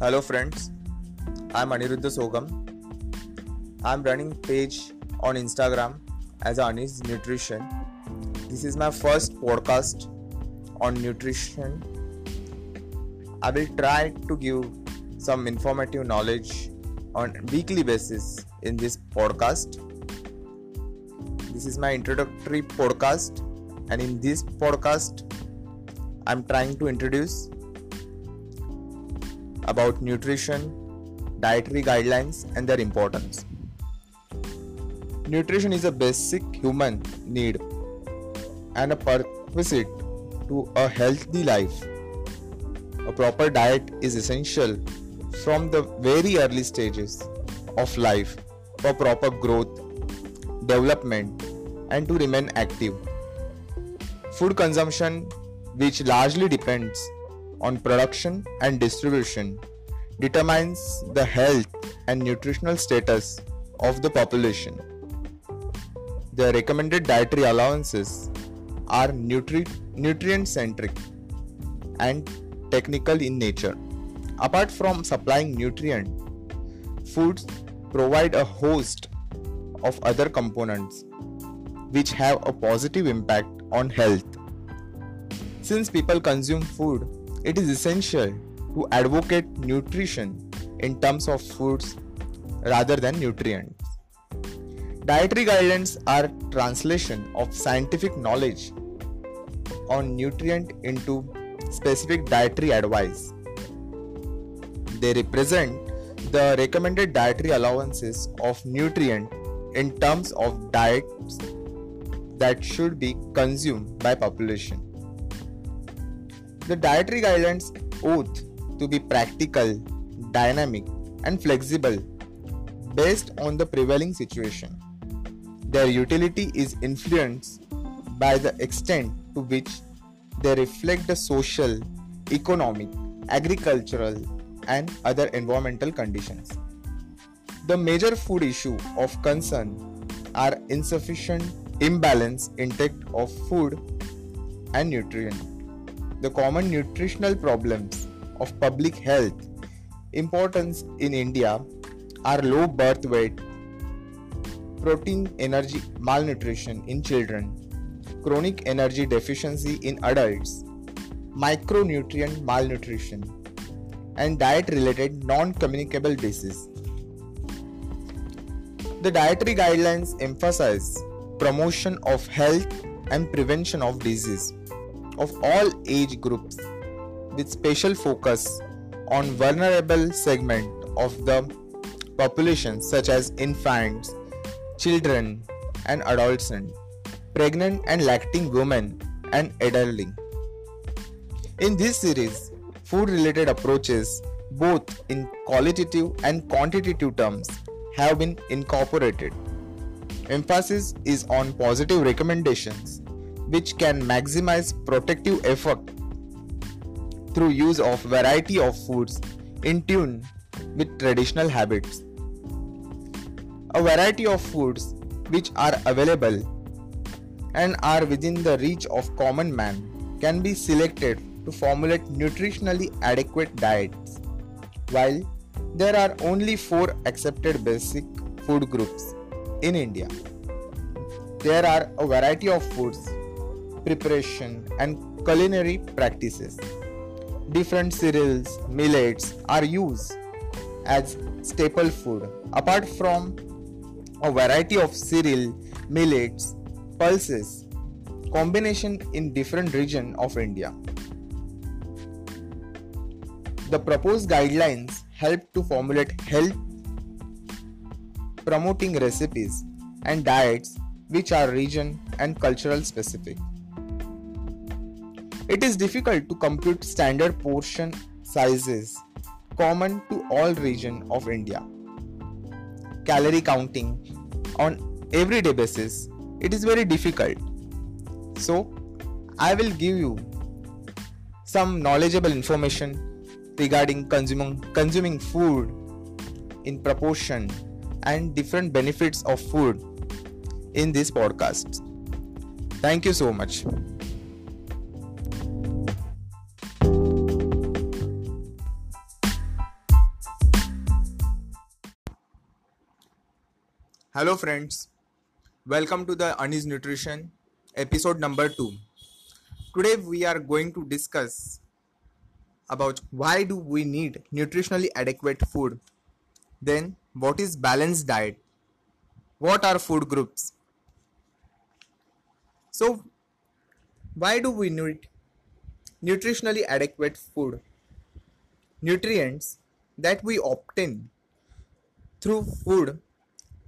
Hello friends, I'm Aniruddha Sogam. I'm running page on Instagram as Anis Nutrition. This is my first podcast on nutrition. I will try to give some informative knowledge on weekly basis in this podcast. This is my introductory podcast and in this podcast I'm trying to introduce about nutrition, dietary guidelines, and their importance. Nutrition is a basic human need and a prerequisite to a healthy life. A proper diet is essential from the very early stages of life for proper growth, development, and to remain active. Food consumption, which largely depends on production and distribution determines the health and nutritional status of the population. The recommended dietary allowances are nutri- nutrient centric and technical in nature. Apart from supplying nutrient, foods provide a host of other components which have a positive impact on health. Since people consume food it is essential to advocate nutrition in terms of foods rather than nutrients. Dietary guidelines are translation of scientific knowledge on nutrient into specific dietary advice. They represent the recommended dietary allowances of nutrient in terms of diets that should be consumed by population. The dietary guidelines oath to be practical, dynamic, and flexible based on the prevailing situation. Their utility is influenced by the extent to which they reflect the social, economic, agricultural, and other environmental conditions. The major food issue of concern are insufficient imbalance intake of food and nutrient the common nutritional problems of public health importance in India are low birth weight, protein energy malnutrition in children, chronic energy deficiency in adults, micronutrient malnutrition, and diet related non communicable disease. The dietary guidelines emphasize promotion of health and prevention of disease of all age groups with special focus on vulnerable segment of the population such as infants, children and adolescents, pregnant and lacting women and elderly. In this series, food related approaches both in qualitative and quantitative terms have been incorporated. Emphasis is on positive recommendations which can maximize protective effect through use of variety of foods in tune with traditional habits. A variety of foods which are available and are within the reach of common man can be selected to formulate nutritionally adequate diets while there are only four accepted basic food groups in India. There are a variety of foods preparation, and culinary practices. Different cereals, millets are used as staple food. Apart from a variety of cereal, millets, pulses, combination in different region of India. The proposed guidelines help to formulate health promoting recipes and diets which are region and cultural specific. It is difficult to compute standard portion sizes common to all region of India. Calorie counting on everyday basis it is very difficult. So I will give you some knowledgeable information regarding consuming consuming food in proportion and different benefits of food in this podcast. Thank you so much. Hello, friends. Welcome to the Anis Nutrition episode number 2. Today we are going to discuss about why do we need nutritionally adequate food? Then what is balanced diet? What are food groups? So why do we need nutritionally adequate food? Nutrients that we obtain through food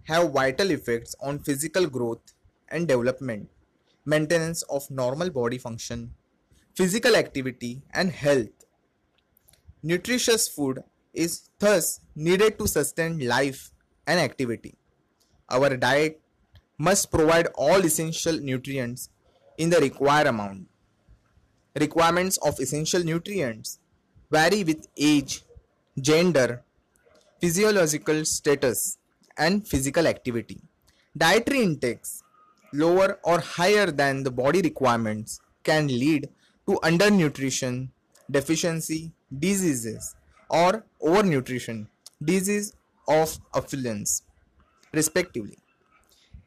have vital effects on physical growth and development, maintenance of normal body function, physical activity, and health. Nutritious food is thus needed to sustain life and activity. Our diet must provide all essential nutrients in the required amount. Requirements of essential nutrients vary with age, gender, physiological status, and physical activity. Dietary intakes lower or higher than the body requirements can lead to undernutrition, deficiency, diseases, or overnutrition, disease of affluence, respectively.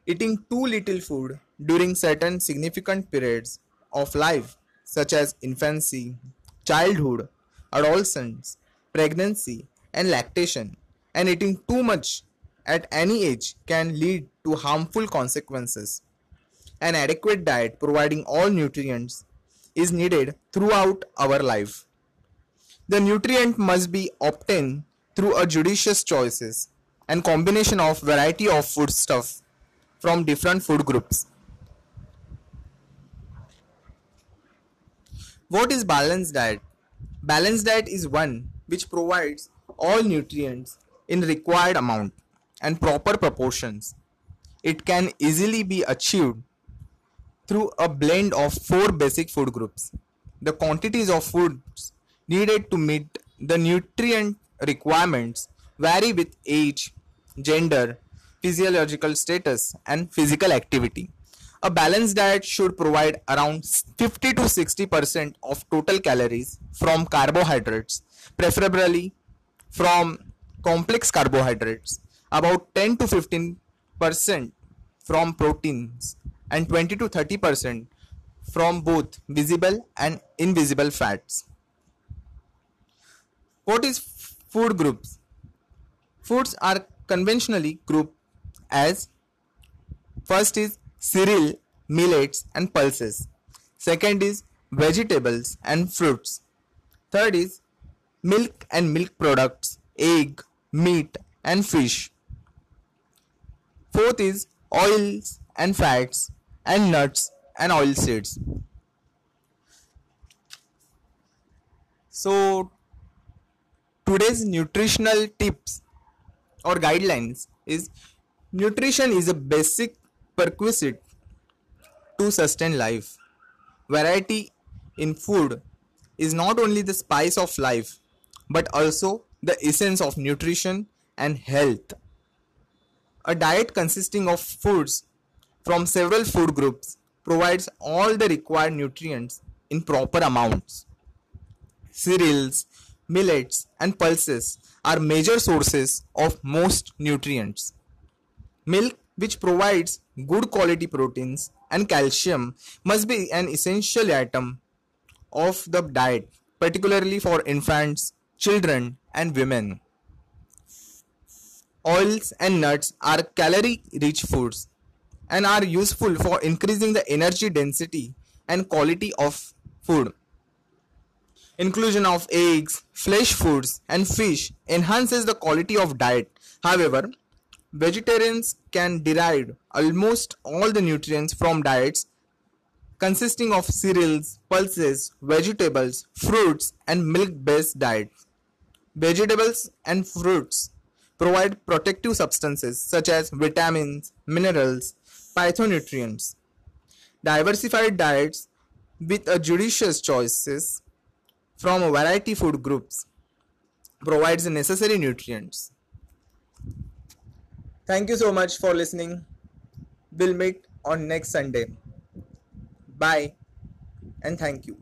Eating too little food during certain significant periods of life, such as infancy, childhood, adolescence, pregnancy, and lactation, and eating too much at any age can lead to harmful consequences. An adequate diet providing all nutrients is needed throughout our life. The nutrient must be obtained through a judicious choices and combination of variety of foodstuff from different food groups. What is balanced diet? Balanced diet is one which provides all nutrients in required amount and proper proportions. It can easily be achieved through a blend of four basic food groups. The quantities of foods needed to meet the nutrient requirements vary with age, gender, physiological status, and physical activity. A balanced diet should provide around 50 to 60 percent of total calories from carbohydrates, preferably from complex carbohydrates, about 10 to 15 percent from proteins, and 20 to 30 percent from both visible and invisible fats. What is food groups? Foods are conventionally grouped as first is cereal, millets and pulses. Second is vegetables and fruits. Third is milk and milk products, egg, meat and fish. Fourth is oils and fats and nuts and oil seeds. So today's nutritional tips or guidelines is nutrition is a basic prerequisite to sustain life. Variety in food is not only the spice of life but also the essence of nutrition and health. A diet consisting of foods from several food groups provides all the required nutrients in proper amounts. Cereals, millets, and pulses are major sources of most nutrients. Milk, which provides good quality proteins and calcium, must be an essential item of the diet, particularly for infants, children, and women. Oils and nuts are calorie rich foods and are useful for increasing the energy density and quality of food. Inclusion of eggs, flesh foods, and fish enhances the quality of diet. However, vegetarians can derive almost all the nutrients from diets consisting of cereals, pulses, vegetables, fruits, and milk based diets. Vegetables and fruits provide protective substances such as vitamins, minerals, phytonutrients. Diversified diets with a judicious choices from a variety food groups provides the necessary nutrients. Thank you so much for listening. We'll meet on next Sunday. Bye and thank you.